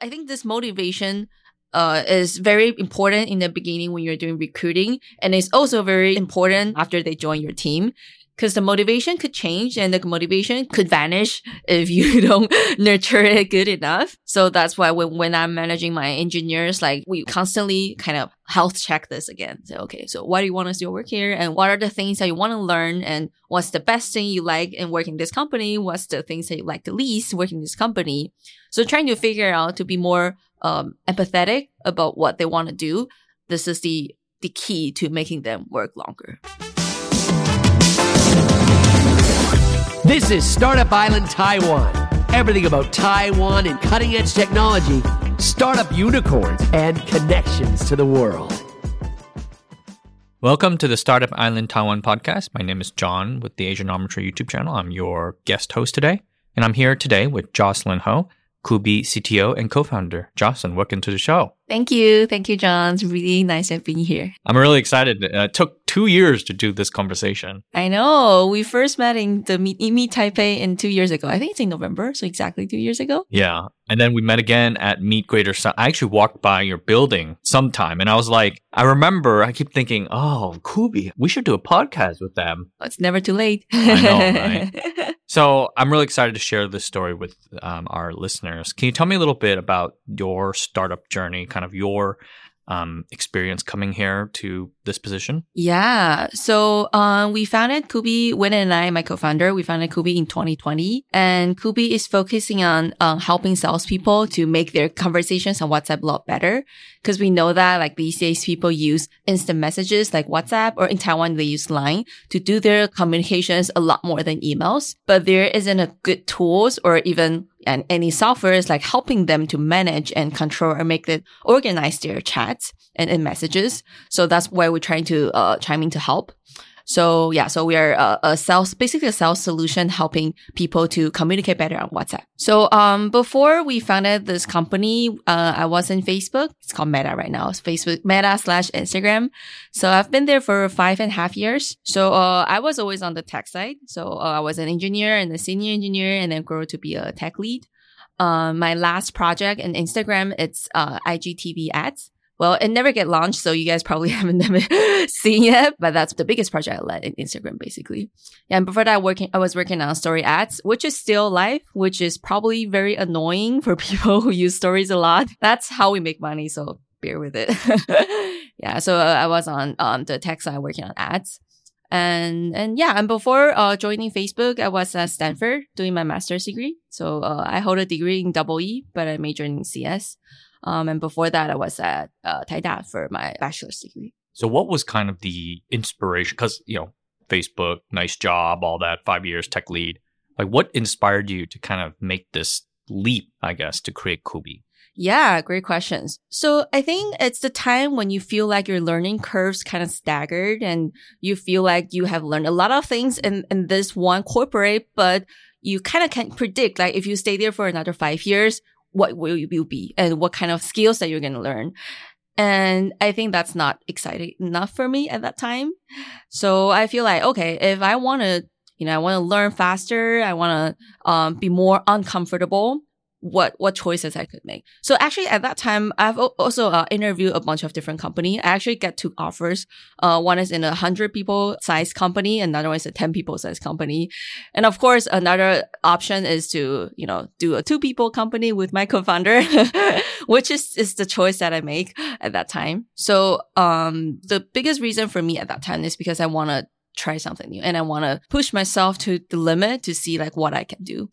I think this motivation uh, is very important in the beginning when you're doing recruiting. And it's also very important after they join your team because the motivation could change and the motivation could vanish if you don't nurture it good enough. So that's why when, when I'm managing my engineers, like we constantly kind of health check this again. So, okay, so why do you want to still work here? And what are the things that you want to learn? And what's the best thing you like in working this company? What's the things that you like the least working this company? So trying to figure out to be more um, empathetic about what they want to do. This is the the key to making them work longer. This is Startup Island Taiwan. Everything about Taiwan and cutting edge technology, startup unicorns, and connections to the world. Welcome to the Startup Island Taiwan podcast. My name is John with the Asianometry YouTube channel. I'm your guest host today, and I'm here today with Jocelyn Ho, Cooby CTO and co-founder. Jocelyn, welcome to the show. Thank you. Thank you, John. It's really nice to be here. I'm really excited. Uh, it took two years to do this conversation. I know. We first met in the Meet, Meet Taipei in two years ago. I think it's in November, so exactly two years ago. Yeah. And then we met again at Meet Greater South. I actually walked by your building sometime and I was like, I remember, I keep thinking, oh, Cooby, we should do a podcast with them. It's never too late. I know, right? So I'm really excited to share this story with um, our listeners. Can you tell me a little bit about your startup journey, kind of your um, experience coming here to this position? Yeah. So uh, we founded Cooby, Wen and I, my co-founder, we founded Cooby in 2020. And Cooby is focusing on uh, helping salespeople to make their conversations on WhatsApp a lot better. Because we know that like these days people use instant messages like WhatsApp or in Taiwan they use Line to do their communications a lot more than emails. But there isn't a good tools or even and any software is like helping them to manage and control and make it organize their chats and, and messages. So that's why we're trying to uh, chime in to help. So yeah, so we are a, a sales, basically a sales solution helping people to communicate better on WhatsApp. So um, before we founded this company, uh, I was in Facebook. It's called Meta right now. It's Facebook Meta slash Instagram. So I've been there for five and a half years. So uh, I was always on the tech side. So uh, I was an engineer and a senior engineer, and then grew to be a tech lead. Uh, my last project in Instagram, it's uh, IGTV ads. Well, it never get launched, so you guys probably haven't seen it. But that's the biggest project I led in Instagram, basically. Yeah, and before that, working I was working on story ads, which is still live, which is probably very annoying for people who use stories a lot. That's how we make money, so bear with it. yeah, so uh, I was on um, the tech side working on ads. And and yeah, and before uh, joining Facebook, I was at Stanford doing my master's degree. So uh, I hold a degree in double E, but I majored in CS. Um, and before that, I was at uh, Taida for my bachelor's degree. So, what was kind of the inspiration? Because, you know, Facebook, nice job, all that, five years tech lead. Like, what inspired you to kind of make this leap, I guess, to create Cooby? Yeah, great questions. So I think it's the time when you feel like your learning curves kind of staggered and you feel like you have learned a lot of things in, in this one corporate, but you kind of can't predict, like if you stay there for another five years, what will you be and what kind of skills that you're going to learn. And I think that's not exciting enough for me at that time. So I feel like, okay, if I want to, you know, I want to learn faster, I want to um, be more uncomfortable, what what choices I could make. So actually, at that time, I've also uh, interviewed a bunch of different company. I actually get two offers. Uh, one is in a hundred people size company, another one is a ten people size company, and of course, another option is to you know do a two people company with my co-founder, which is is the choice that I make at that time. So um, the biggest reason for me at that time is because I want to try something new and I want to push myself to the limit to see like what I can do.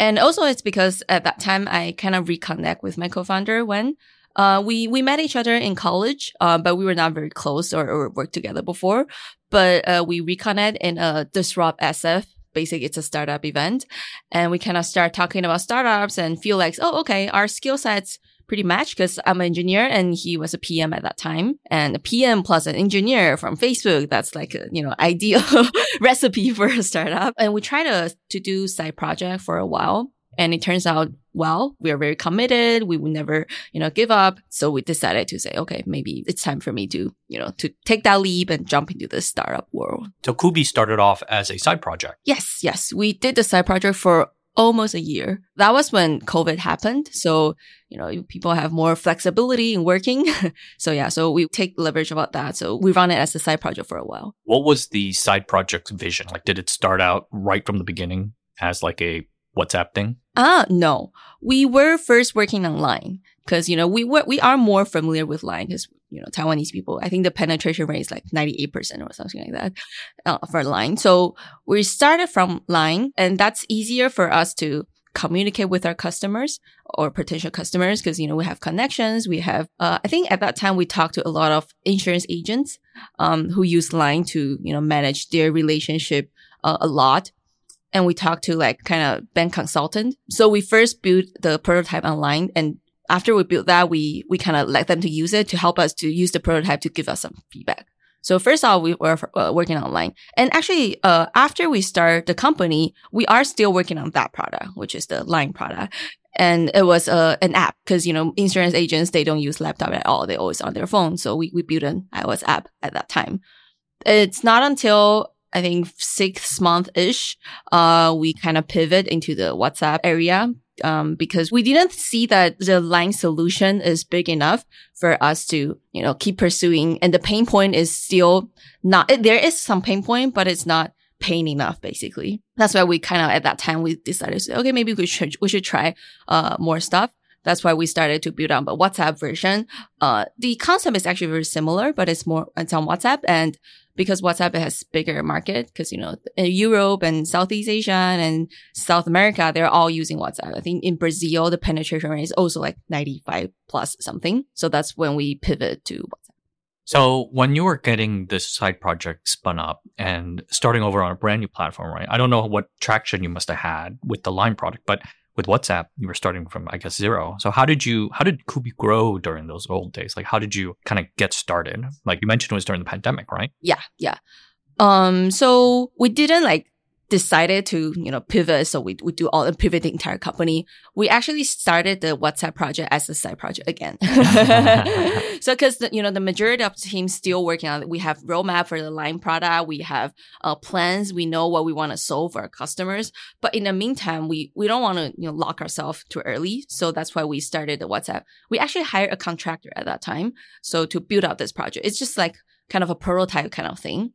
And also it's because at that time I kind of reconnect with my co-founder when uh, we, we met each other in college, uh, but we were not very close or, or worked together before. But, uh, we reconnect in a Disrupt SF. Basically, it's a startup event and we kind of start talking about startups and feel like, oh, okay, our skill sets pretty match because I'm an engineer and he was a PM at that time. And a PM plus an engineer from Facebook, that's like a, you know, ideal recipe for a startup. And we tried to, to do side project for a while. And it turns out, well, we are very committed. We will never, you know, give up. So we decided to say, okay, maybe it's time for me to, you know, to take that leap and jump into the startup world. So Cooby started off as a side project. Yes, yes. We did the side project for almost a year. That was when COVID happened. So, you know, people have more flexibility in working. so yeah, so we take leverage about that. So we run it as a side project for a while. What was the side project's vision? Like, did it start out right from the beginning as like a WhatsApp thing? Ah, no. We were first working on Line because, you know, we were, we are more familiar with Line because, you know, Taiwanese people, I think the penetration rate is like 98% or something like that uh, for Line. So we started from Line and that's easier for us to communicate with our customers or potential customers because, you know, we have connections. We have, uh, I think at that time we talked to a lot of insurance agents, um, who use Line to, you know, manage their relationship uh, a lot and we talked to like kind of bank consultant. So we first built the prototype online and after we built that, we, we kind of let them to use it to help us to use the prototype to give us some feedback. So first off, we were uh, working online and actually, uh, after we start the company, we are still working on that product, which is the line product. And it was uh, an app because, you know, insurance agents, they don't use laptop at all. They always on their phone. So we, we built an iOS app at that time. It's not until I think six month ish, uh, we kind of pivot into the WhatsApp area. Um, because we didn't see that the line solution is big enough for us to, you know, keep pursuing. And the pain point is still not, there is some pain point, but it's not pain enough, basically. That's why we kind of, at that time, we decided okay, maybe we should, we should try, uh, more stuff. That's why we started to build on the WhatsApp version. Uh, the concept is actually very similar, but it's more, it's on WhatsApp and because WhatsApp has bigger market because, you know, Europe and Southeast Asia and South America, they're all using WhatsApp. I think in Brazil, the penetration rate is also like 95 plus something. So that's when we pivot to WhatsApp. So when you were getting this side project spun up and starting over on a brand new platform, right? I don't know what traction you must have had with the Line product, but with WhatsApp, you were starting from, I guess, zero. So how did you, how did Cooby grow during those old days? Like, how did you kind of get started? Like you mentioned it was during the pandemic, right? Yeah. Yeah. Um, so we didn't like decided to, you know, pivot. So we, we do all and pivot the entire company. We actually started the WhatsApp project as a side project again. so cause you know, the majority of the team still working on it. We have roadmap for the line product. We have uh, plans. We know what we want to solve for our customers. But in the meantime, we, we don't want to, you know, lock ourselves too early. So that's why we started the WhatsApp. We actually hired a contractor at that time. So to build out this project, it's just like, kind of a prototype kind of thing.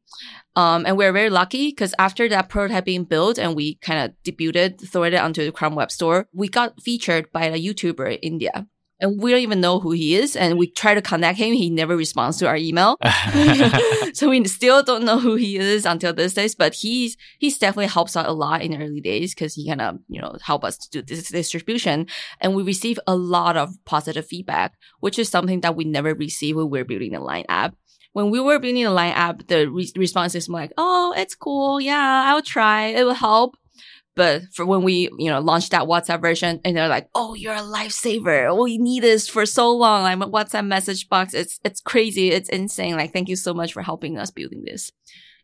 Um, and we're very lucky because after that prototype being built and we kind of debuted, threw it onto the Chrome Web Store, we got featured by a YouTuber in India. And we don't even know who he is. And we try to connect him. He never responds to our email. so we still don't know who he is until this days, but he's, he's definitely helps out a lot in the early days because he kind of, you know, help us to do this distribution. And we receive a lot of positive feedback, which is something that we never receive when we're building a line app when we were building the line app, the re- response is like, "Oh, it's cool. Yeah, I'll try. It will help." But for when we, you know, launched that WhatsApp version and they're like, Oh, you're a lifesaver. We need this for so long. Like my WhatsApp message box. It's, it's crazy. It's insane. Like, thank you so much for helping us building this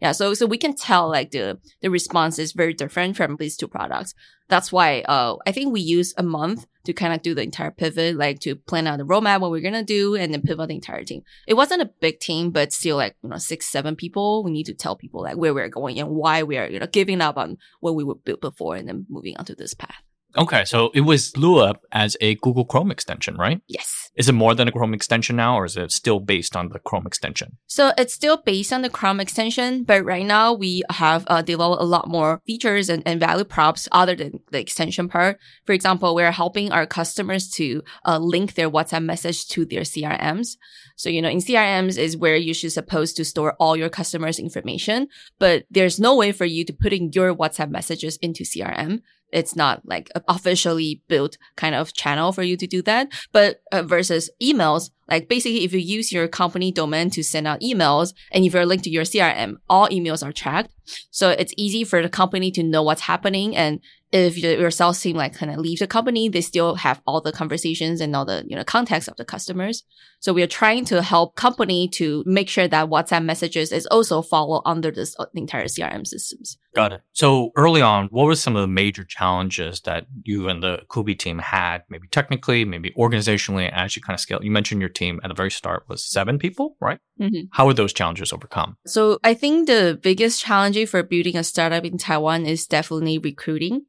yeah so so we can tell like the the response is very different from these two products. That's why uh i think we use a month to kind of do the entire pivot like to plan out the roadmap what we're gonna do and then pivot the entire team. It wasn't a big team but still like you know six seven people. We need to tell people like where we're going and why we are you know giving up on what we were built before and then moving on to this path Okay, so it was Lua as a Google Chrome extension, right? Yes. Is it more than a Chrome extension now, or is it still based on the Chrome extension? So it's still based on the Chrome extension, but right now we have uh, developed a lot more features and, and value props other than the extension part. For example, we're helping our customers to uh, link their WhatsApp message to their CRMs. So, you know, in CRMs is where you should supposed to store all your customers' information, but there's no way for you to put in your WhatsApp messages into CRM it's not like officially built kind of channel for you to do that. But uh, versus emails, like basically if you use your company domain to send out emails and if you're linked to your CRM, all emails are tracked. So it's easy for the company to know what's happening and if your sales team like kind of leave the company, they still have all the conversations and all the, you know, context of the customers. So we are trying to help company to make sure that WhatsApp messages is also follow under this entire CRM systems. Got it. So early on, what were some of the major challenges that you and the Cooby team had, maybe technically, maybe organizationally, as you kind of scale? You mentioned your team at the very start was seven people, right? Mm-hmm. How were those challenges overcome? So I think the biggest challenge for building a startup in Taiwan is definitely recruiting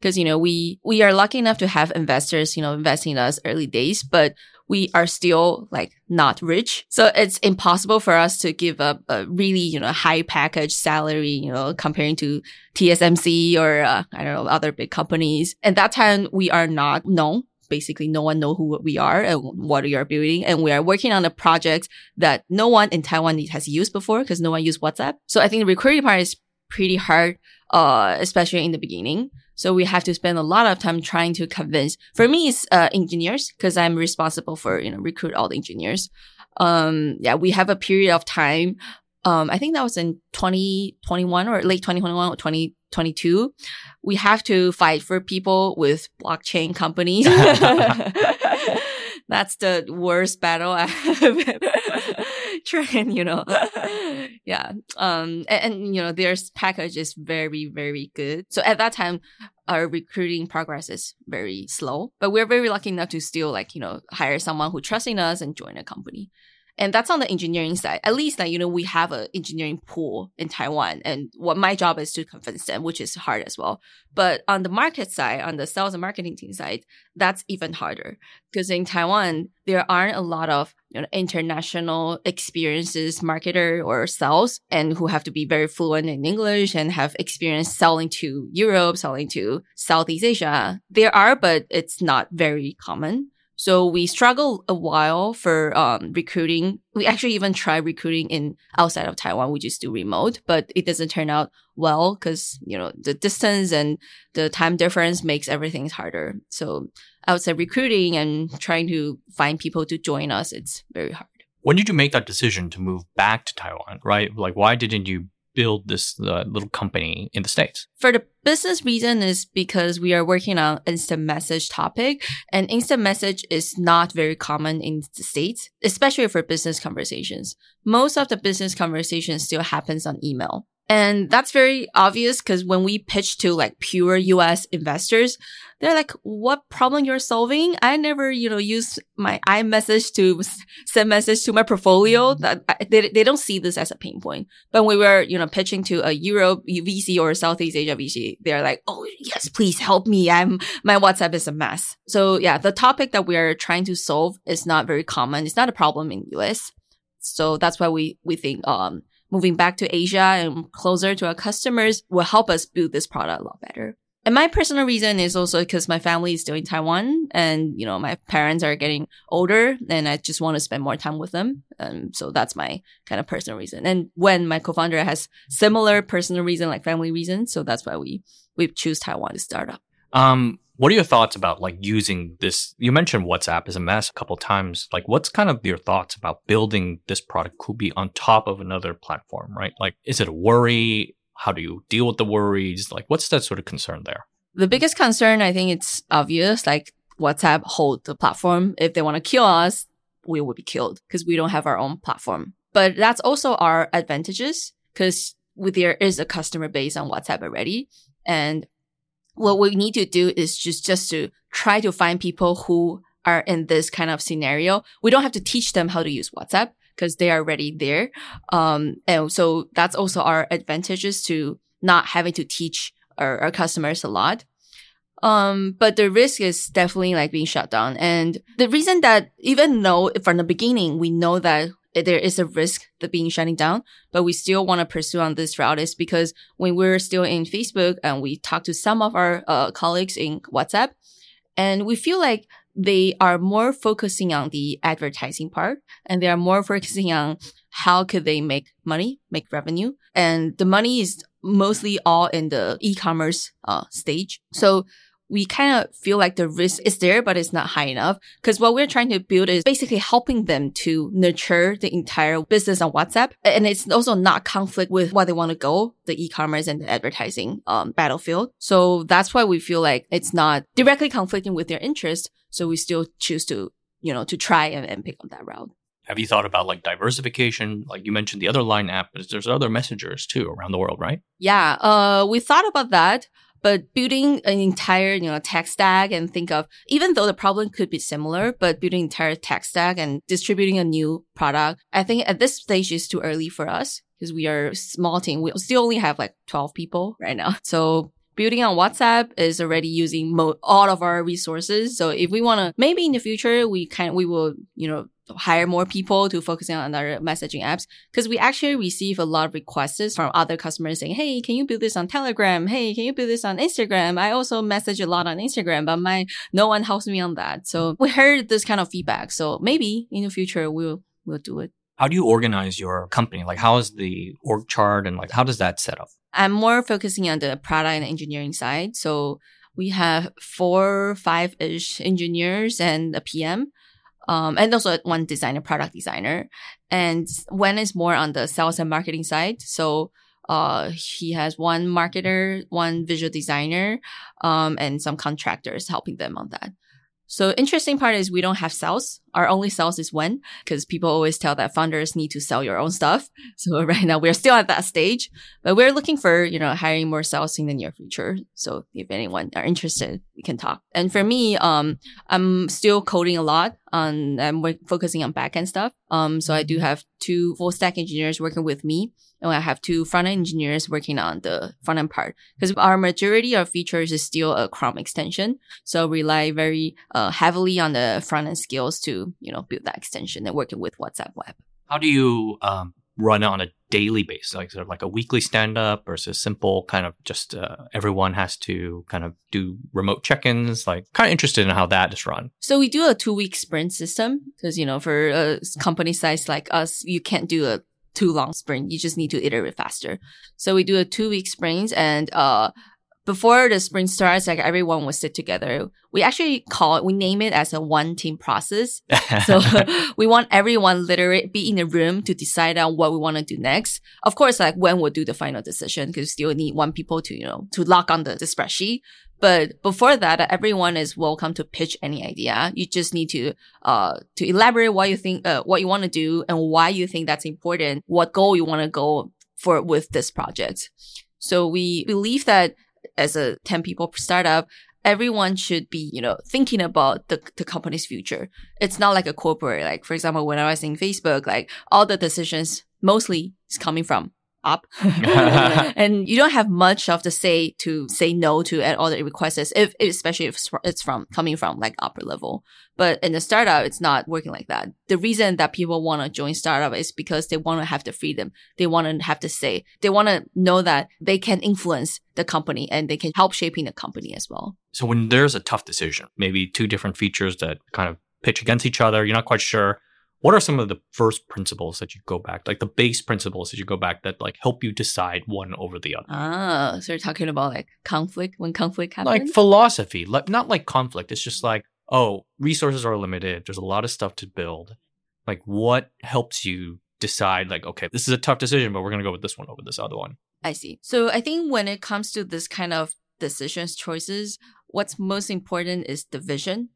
because you know we we are lucky enough to have investors you know investing in us early days but we are still like not rich so it's impossible for us to give up a really you know high package salary you know comparing to tsmc or uh, i don't know other big companies and that time we are not known basically no one know who we are and what we are building and we are working on a project that no one in taiwan has used before because no one used whatsapp so i think the recruiting part is pretty hard uh, especially in the beginning. So we have to spend a lot of time trying to convince. For me, it's uh, engineers because I'm responsible for you know recruit all the engineers. Um, yeah, we have a period of time. Um, I think that was in 2021 or late 2021 or 2022. We have to fight for people with blockchain companies. That's the worst battle I have trained, you know. yeah. Um, and, and, you know, their package is very, very good. So at that time, our recruiting progress is very slow, but we're very lucky enough to still like, you know, hire someone who trusts in us and join a company. And that's on the engineering side. At least, like, you know, we have an engineering pool in Taiwan. And what my job is to convince them, which is hard as well. But on the market side, on the sales and marketing team side, that's even harder. Because in Taiwan, there aren't a lot of you know, international experiences, marketer or sales, and who have to be very fluent in English and have experience selling to Europe, selling to Southeast Asia. There are, but it's not very common. So we struggled a while for um, recruiting. We actually even tried recruiting in outside of Taiwan. We just do remote, but it doesn't turn out well because you know the distance and the time difference makes everything harder. So outside recruiting and trying to find people to join us, it's very hard. When did you make that decision to move back to Taiwan? Right, like why didn't you build this uh, little company in the states. For the business reason is because we are working on instant message topic and instant message is not very common in the states especially for business conversations. Most of the business conversations still happens on email. And that's very obvious because when we pitch to like pure US investors, they're like, what problem you're solving? I never, you know, use my iMessage to send message to my portfolio. Mm-hmm. That they, they don't see this as a pain point. But when we were, you know, pitching to a Europe VC or Southeast Asia VC, they're like, oh, yes, please help me. I'm, my WhatsApp is a mess. So yeah, the topic that we are trying to solve is not very common. It's not a problem in US. So that's why we, we think, um, moving back to Asia and closer to our customers will help us build this product a lot better. And my personal reason is also because my family is still in Taiwan and, you know, my parents are getting older and I just want to spend more time with them. And so that's my kind of personal reason. And when my co-founder has similar personal reason, like family reason. So that's why we, we choose Taiwan to start up. Um, what are your thoughts about like using this? You mentioned WhatsApp as a mess a couple times. Like, what's kind of your thoughts about building this product could be on top of another platform, right? Like, is it a worry? How do you deal with the worries? Like, what's that sort of concern there? The biggest concern, I think it's obvious. Like, WhatsApp hold the platform. If they want to kill us, we will be killed because we don't have our own platform. But that's also our advantages because there is a customer base on WhatsApp already. And what we need to do is just, just to try to find people who are in this kind of scenario. We don't have to teach them how to use WhatsApp because they are already there. Um, and so that's also our advantages to not having to teach our, our customers a lot. Um, but the risk is definitely like being shut down. And the reason that even though from the beginning, we know that there is a risk that being shutting down, but we still want to pursue on this route is because when we're still in Facebook and we talk to some of our uh, colleagues in WhatsApp, and we feel like they are more focusing on the advertising part and they are more focusing on how could they make money, make revenue. And the money is mostly all in the e-commerce uh, stage. So we kind of feel like the risk is there, but it's not high enough. Because what we're trying to build is basically helping them to nurture the entire business on WhatsApp. And it's also not conflict with what they want to go, the e-commerce and the advertising um, battlefield. So that's why we feel like it's not directly conflicting with their interest. So we still choose to, you know, to try and, and pick up that route. Have you thought about like diversification? Like you mentioned the other line app, but there's other messengers too around the world, right? Yeah, uh, we thought about that. But building an entire, you know, tech stack and think of, even though the problem could be similar, but building entire tech stack and distributing a new product, I think at this stage is too early for us because we are small team. We still only have like 12 people right now. So building on WhatsApp is already using mo- all of our resources. So if we want to, maybe in the future, we can, we will, you know, hire more people to focus on other messaging apps because we actually receive a lot of requests from other customers saying, Hey, can you build this on Telegram? Hey, can you build this on Instagram? I also message a lot on Instagram, but my, no one helps me on that. So we heard this kind of feedback. So maybe in the future, we'll, we'll do it. How do you organize your company? Like, how is the org chart and like, how does that set up? I'm more focusing on the product and engineering side. So we have four, five ish engineers and a PM um, and also one designer, product designer. And Wen is more on the sales and marketing side. So uh, he has one marketer, one visual designer, um, and some contractors helping them on that. So interesting part is we don't have sales. Our only sales is Wen because people always tell that founders need to sell your own stuff. So right now we're still at that stage, but we're looking for, you know, hiring more sales in the near future. So if anyone are interested, we can talk. And for me, um, I'm still coding a lot on, I'm focusing on backend stuff. Um, so I do have two full stack engineers working with me and I have two front end engineers working on the front end part because our majority of features is still a Chrome extension. So rely very uh, heavily on the front end skills to, you know, build that extension and working with WhatsApp web. How do you um, run it on a daily basis, like sort of like a weekly stand up versus simple kind of just uh, everyone has to kind of do remote check-ins? Like kind of interested in how that is run. So we do a two week sprint system because, you know, for a company size like us, you can't do a too long sprint. You just need to iterate faster. So we do a two week sprint and, uh, before the sprint starts, like everyone will sit together. We actually call it, we name it as a one team process. so we want everyone literally be in the room to decide on what we want to do next. Of course, like when we'll do the final decision because we still need one people to, you know, to lock on the, the spreadsheet. But before that, everyone is welcome to pitch any idea. You just need to, uh, to elaborate what you think, uh, what you want to do and why you think that's important, what goal you want to go for with this project. So we believe that as a 10 people startup, everyone should be, you know, thinking about the, the company's future. It's not like a corporate, like, for example, when I was in Facebook, like all the decisions mostly is coming from up. And you don't have much of the say to say no to all the requests if especially if it's from coming from like upper level. But in the startup it's not working like that. The reason that people want to join startup is because they want to have the freedom. They want to have the say. They want to know that they can influence the company and they can help shaping the company as well. So when there's a tough decision maybe two different features that kind of pitch against each other you're not quite sure what are some of the first principles that you go back like the base principles that you go back that like help you decide one over the other? Ah so you're talking about like conflict when conflict happens? like philosophy like not like conflict it's just like oh resources are limited there's a lot of stuff to build. Like what helps you decide like okay this is a tough decision but we're going to go with this one over this other one? I see. So i think when it comes to this kind of decisions choices what's most important is the vision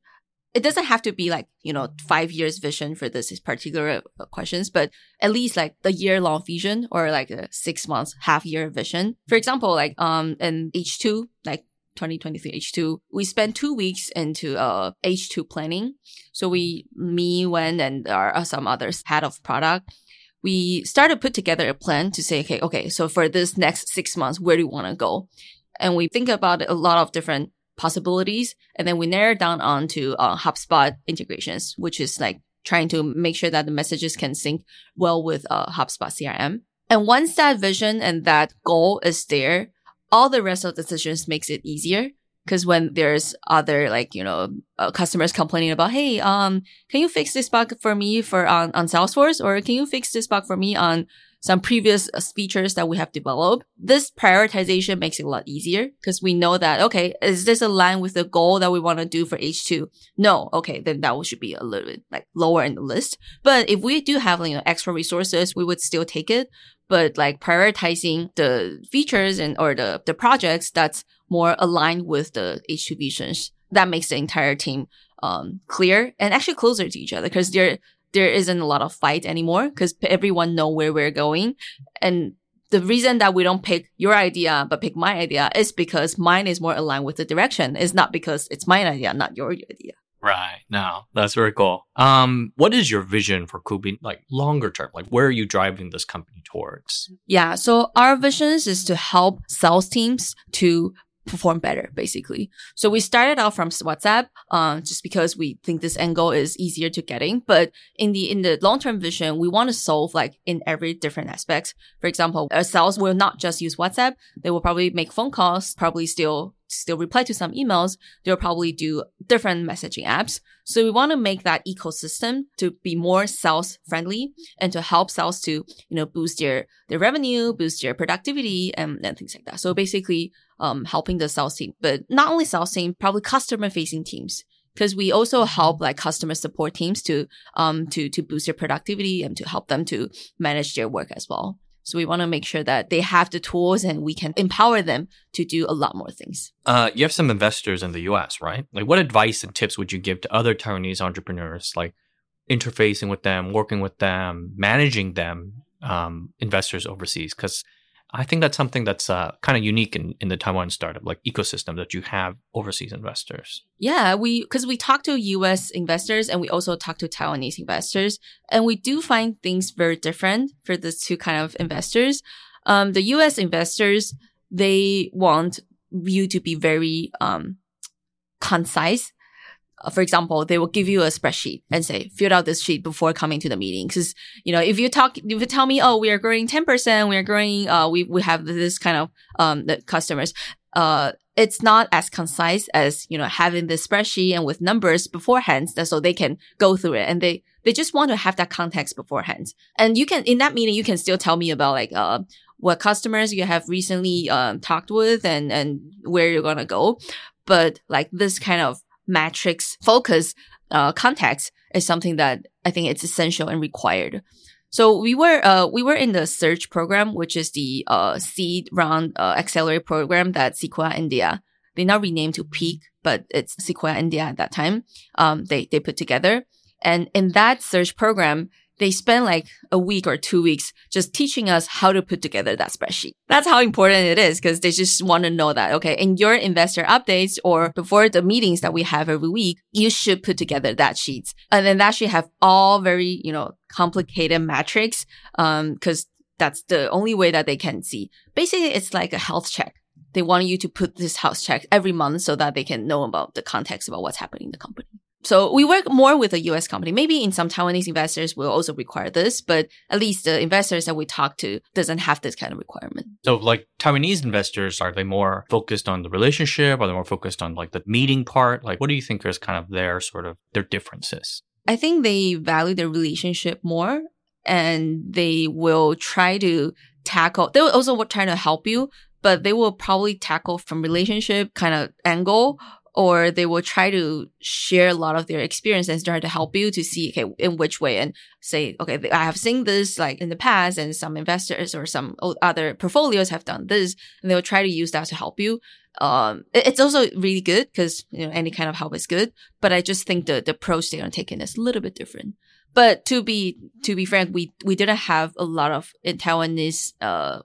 it doesn't have to be like you know five years vision for this particular uh, questions but at least like the year long vision or like a six months half year vision. For example like um in h2 like 2023 h2 we spent two weeks into uh h2 planning. So we me Wen and there are some others head of product we started put together a plan to say okay okay so for this next six months where do you want to go? And we think about a lot of different possibilities. And then we narrow down onto uh, HubSpot integrations, which is like trying to make sure that the messages can sync well with uh, HubSpot CRM. And once that vision and that goal is there, all the rest of the decisions makes it easier. Cause when there's other like, you know, uh, customers complaining about, Hey, um, can you fix this bug for me for on, on Salesforce? Or can you fix this bug for me on some previous uh, features that we have developed. This prioritization makes it a lot easier because we know that, okay, is this aligned with the goal that we want to do for H2? No. Okay. Then that should be a little bit like lower in the list. But if we do have, you know, extra resources, we would still take it. But like prioritizing the features and or the, the projects that's more aligned with the H2 visions, that makes the entire team um, clear and actually closer to each other because they're there isn't a lot of fight anymore because everyone know where we're going. And the reason that we don't pick your idea but pick my idea is because mine is more aligned with the direction. It's not because it's my idea, not your idea. Right. now, that's very cool. Um, what is your vision for Kubin, like longer term? Like, where are you driving this company towards? Yeah. So our vision is to help sales teams to perform better, basically. So we started out from WhatsApp, um, just because we think this angle is easier to getting. But in the, in the long-term vision, we want to solve like in every different aspects. For example, our sales will not just use WhatsApp. They will probably make phone calls, probably still still reply to some emails, they'll probably do different messaging apps. So we want to make that ecosystem to be more sales friendly and to help sales to, you know, boost their, their revenue, boost their productivity and, and things like that. So basically, um, helping the sales team, but not only sales team, probably customer facing teams. Because we also help like customer support teams to um to to boost their productivity and to help them to manage their work as well. So we want to make sure that they have the tools and we can empower them to do a lot more things. Uh, you have some investors in the US, right? Like, what advice and tips would you give to other Taiwanese entrepreneurs, like interfacing with them, working with them, managing them, um, investors overseas? Because I think that's something that's uh, kind of unique in, in the Taiwan startup like ecosystem that you have overseas investors. Yeah, we because we talk to U.S. investors and we also talk to Taiwanese investors, and we do find things very different for the two kind of investors. Um, the U.S. investors they want you to be very um, concise uh, for example, they will give you a spreadsheet and say, fill out this sheet before coming to the meeting. Cause, you know, if you talk, if you tell me, oh, we are growing 10%, we are growing, uh, we, we have this kind of, um, the customers, uh, it's not as concise as, you know, having the spreadsheet and with numbers beforehand. So they can go through it and they, they just want to have that context beforehand. And you can, in that meeting, you can still tell me about like, uh, what customers you have recently, um, talked with and, and where you're going to go. But like this kind of matrix focus uh, context is something that I think it's essential and required. So we were uh, we were in the Surge program, which is the uh, seed round uh, program that Sequoia India they now renamed to Peak, but it's Sequoia India at that time. Um, they they put together, and in that Surge program, they spend like a week or two weeks just teaching us how to put together that spreadsheet. That's how important it is because they just want to know that, okay, in your investor updates or before the meetings that we have every week, you should put together that sheet. And then that should have all very, you know, complicated metrics. Um, cause that's the only way that they can see. Basically, it's like a health check. They want you to put this health check every month so that they can know about the context about what's happening in the company. So we work more with a US company. Maybe in some Taiwanese investors will also require this, but at least the investors that we talk to doesn't have this kind of requirement. So like Taiwanese investors, are they more focused on the relationship? Are they more focused on like the meeting part? Like what do you think is kind of their sort of their differences? I think they value the relationship more and they will try to tackle, they will also try to help you, but they will probably tackle from relationship kind of angle or they will try to share a lot of their experience and try to help you to see okay in which way and say okay i have seen this like in the past and some investors or some other portfolios have done this and they will try to use that to help you. Um it's also really good because you know any kind of help is good but i just think the the approach they're taking is a little bit different. But to be to be frank we we didn't have a lot of in taiwanese uh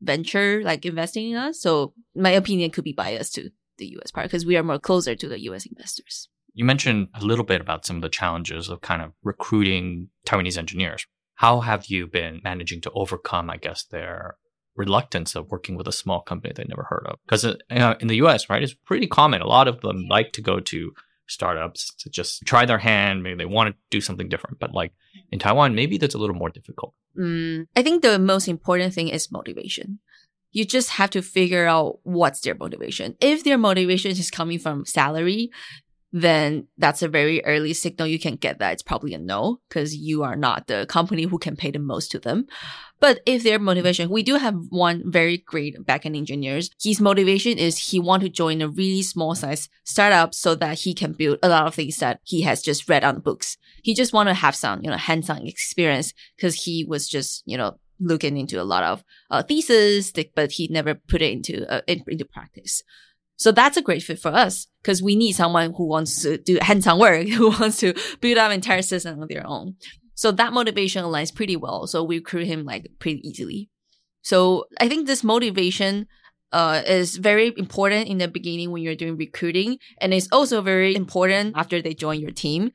venture like investing in us so my opinion could be biased too the US part because we are more closer to the US investors. You mentioned a little bit about some of the challenges of kind of recruiting Taiwanese engineers. How have you been managing to overcome, I guess, their reluctance of working with a small company they never heard of? Because uh, in the US, right, it's pretty common. A lot of them like to go to startups to just try their hand. Maybe they want to do something different. But like in Taiwan, maybe that's a little more difficult. Mm, I think the most important thing is motivation you just have to figure out what's their motivation. If their motivation is coming from salary, then that's a very early signal you can get that it's probably a no because you are not the company who can pay the most to them. But if their motivation, we do have one very great backend engineers. His motivation is he want to join a really small size startup so that he can build a lot of things that he has just read on books. He just want to have some, you know, hands-on experience because he was just, you know, looking into a lot of uh, but he never put it into uh, into practice. So that's a great fit for us because we need someone who wants to do hands-on work, who wants to build up entire system on their own. So that motivation aligns pretty well. So we recruit him like pretty easily. So I think this motivation uh, is very important in the beginning when you're doing recruiting, and it's also very important after they join your team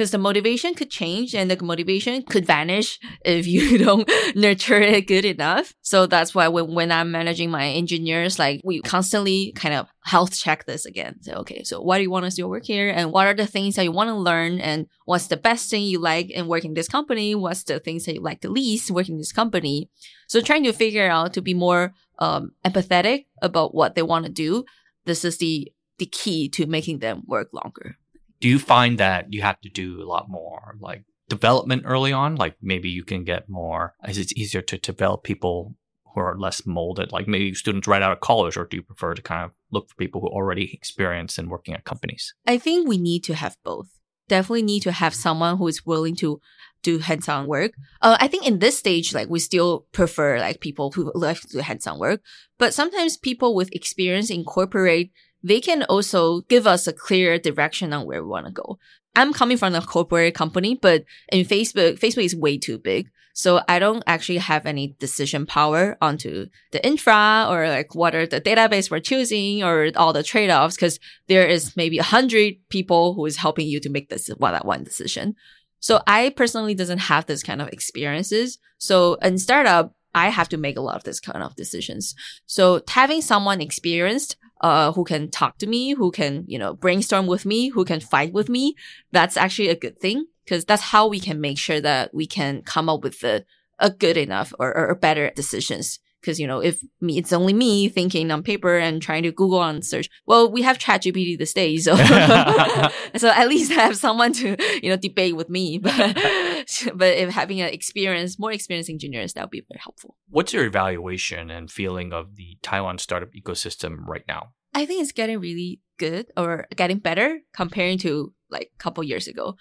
because the motivation could change and the motivation could vanish if you don't nurture it good enough. So that's why when, when I'm managing my engineers, like we constantly kind of health check this again. So, okay, so why do you want to still work here? And what are the things that you want to learn? And what's the best thing you like in working this company? What's the things that you like the least working this company? So trying to figure out to be more um, empathetic about what they want to do. This is the the key to making them work longer do you find that you have to do a lot more like development early on? Like maybe you can get more, is it easier to develop people who are less molded, like maybe students right out of college, or do you prefer to kind of look for people who already experience in working at companies? I think we need to have both. Definitely need to have someone who is willing to do hands-on work. Uh, I think in this stage, like we still prefer like people who like to do hands-on work, but sometimes people with experience incorporate they can also give us a clear direction on where we want to go. I'm coming from a corporate company, but in Facebook, Facebook is way too big. So I don't actually have any decision power onto the infra or like what are the database we're choosing or all the trade-offs because there is maybe a hundred people who is helping you to make this one that one decision. So I personally doesn't have this kind of experiences. So in startup, I have to make a lot of this kind of decisions. So having someone experienced uh, who can talk to me, who can, you know, brainstorm with me, who can fight with me. That's actually a good thing because that's how we can make sure that we can come up with a, a good enough or, or better decisions. Because, you know, if me, it's only me thinking on paper and trying to Google and search. Well, we have ChatGPT these days. So, so at least I have someone to, you know, debate with me. But, but if having an experience, more experienced engineers, that would be very helpful. What's your evaluation and feeling of the Taiwan startup ecosystem right now? I think it's getting really good or getting better comparing to like a couple years ago.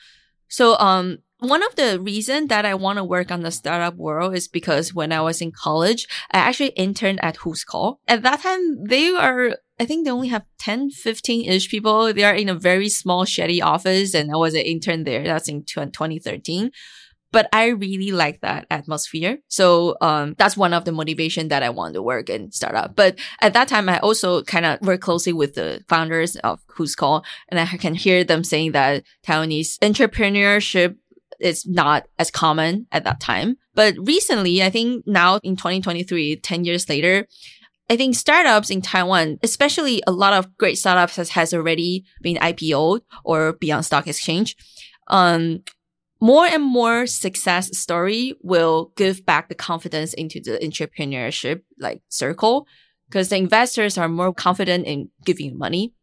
So, um, one of the reasons that I want to work on the startup world is because when I was in college, I actually interned at Whoscall. At that time, they are, I think they only have 10, 15 ish people. They are in a very small, shady office. And I was an intern there. That's in 2013 but I really like that atmosphere. So, um, that's one of the motivation that I want to work in startup. But at that time, I also kind of work closely with the founders of Whoscall, and I can hear them saying that Taiwanese entrepreneurship is not as common at that time. But recently, I think now in 2023, 10 years later, I think startups in Taiwan, especially a lot of great startups has, has already been IPO'd or be on stock exchange. Um, more and more success story will give back the confidence into the entrepreneurship like circle because the investors are more confident in giving money.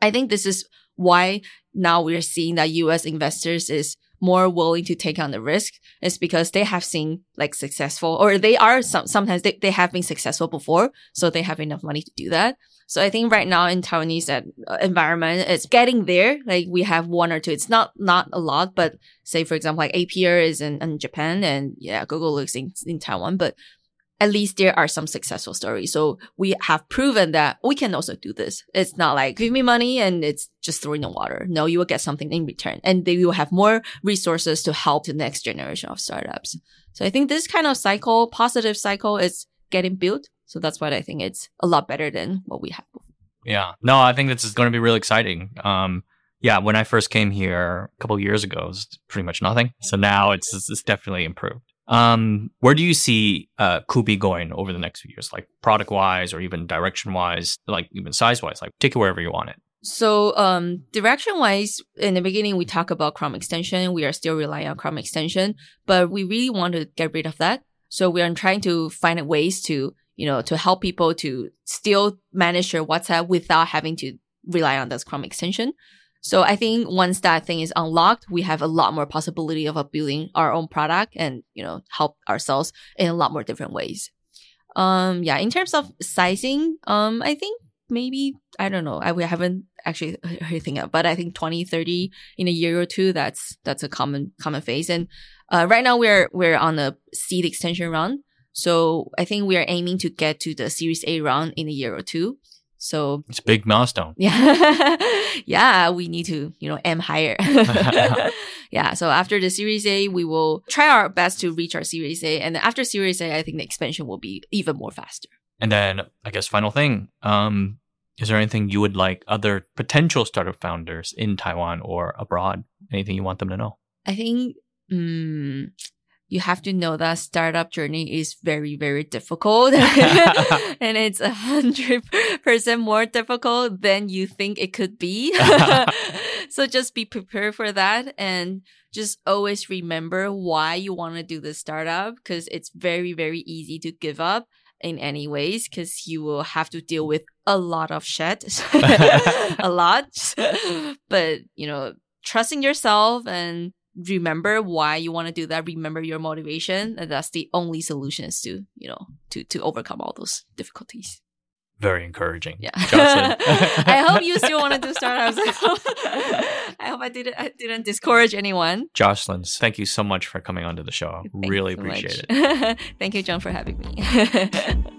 I think this is why now we're seeing that US investors is more willing to take on the risk is because they have seen like successful or they are some, sometimes they, they have been successful before. So they have enough money to do that. So I think right now in Taiwanese uh, environment, it's getting there. Like we have one or two. It's not, not a lot, but say, for example, like Appier is in, in Japan and yeah, Gogolook's in, in Taiwan, but at least there are some successful stories. So we have proven that we can also do this. It's not like give me money and it's just throwing the water. No, you will get something in return and they will have more resources to help the next generation of startups. So I think this kind of cycle, positive cycle is getting built. So that's why I think it's a lot better than what we have. Yeah. No, I think this is going to be really exciting. Um, yeah, when I first came here a couple years ago, it was pretty much nothing. So now it's, it's definitely improved. Um, where do you see uh, Cooby going over the next few years, like product wise or even direction wise, like even size wise? Like take it wherever you want it. So, um, direction wise, in the beginning, we talk about Chrome extension. We are still relying on Chrome extension, but we really want to get rid of that. So we are trying to find ways to, you know, to help people to still manage their WhatsApp without having to rely on this Chrome extension. So I think once that thing is unlocked, we have a lot more possibility of building our own product and, you know, help ourselves in a lot more different ways. Um, yeah, in terms of sizing, um, I think maybe, I don't know, I we haven't actually heard anything up, but I think 20, 30 in a year or two, that's, that's a common, common phase. And, uh, right now we're, we're on a seed extension round. So I think we are aiming to get to the series A round in a year or two. So it's a big milestone. Yeah. yeah. We need to, you know, aim higher. yeah. So after the series A, we will try our best to reach our series A. And after series A, I think the expansion will be even more faster. And then I guess final thing, um, Is there anything you would like other potential startup founders in Taiwan or abroad? Anything you want them to know? I think mm, you have to know that startup journey is very, very difficult. and it's a hundred percent more difficult than you think it could be. so just be prepared for that and just always remember why you want to do the startup because it's very, very easy to give up in any ways because you will have to deal with a lot of shit, a lot. but, you know, trusting yourself and remember why you want to do that remember your motivation and that's the only solution is to you know to to overcome all those difficulties. Very encouraging. Yeah. I hope you still want to do startups i hope i hope i didn't i didn't discourage anyone. Jocelyn thank you so much for coming onto the show. Thank really so appreciate much. it. Thank you john for having me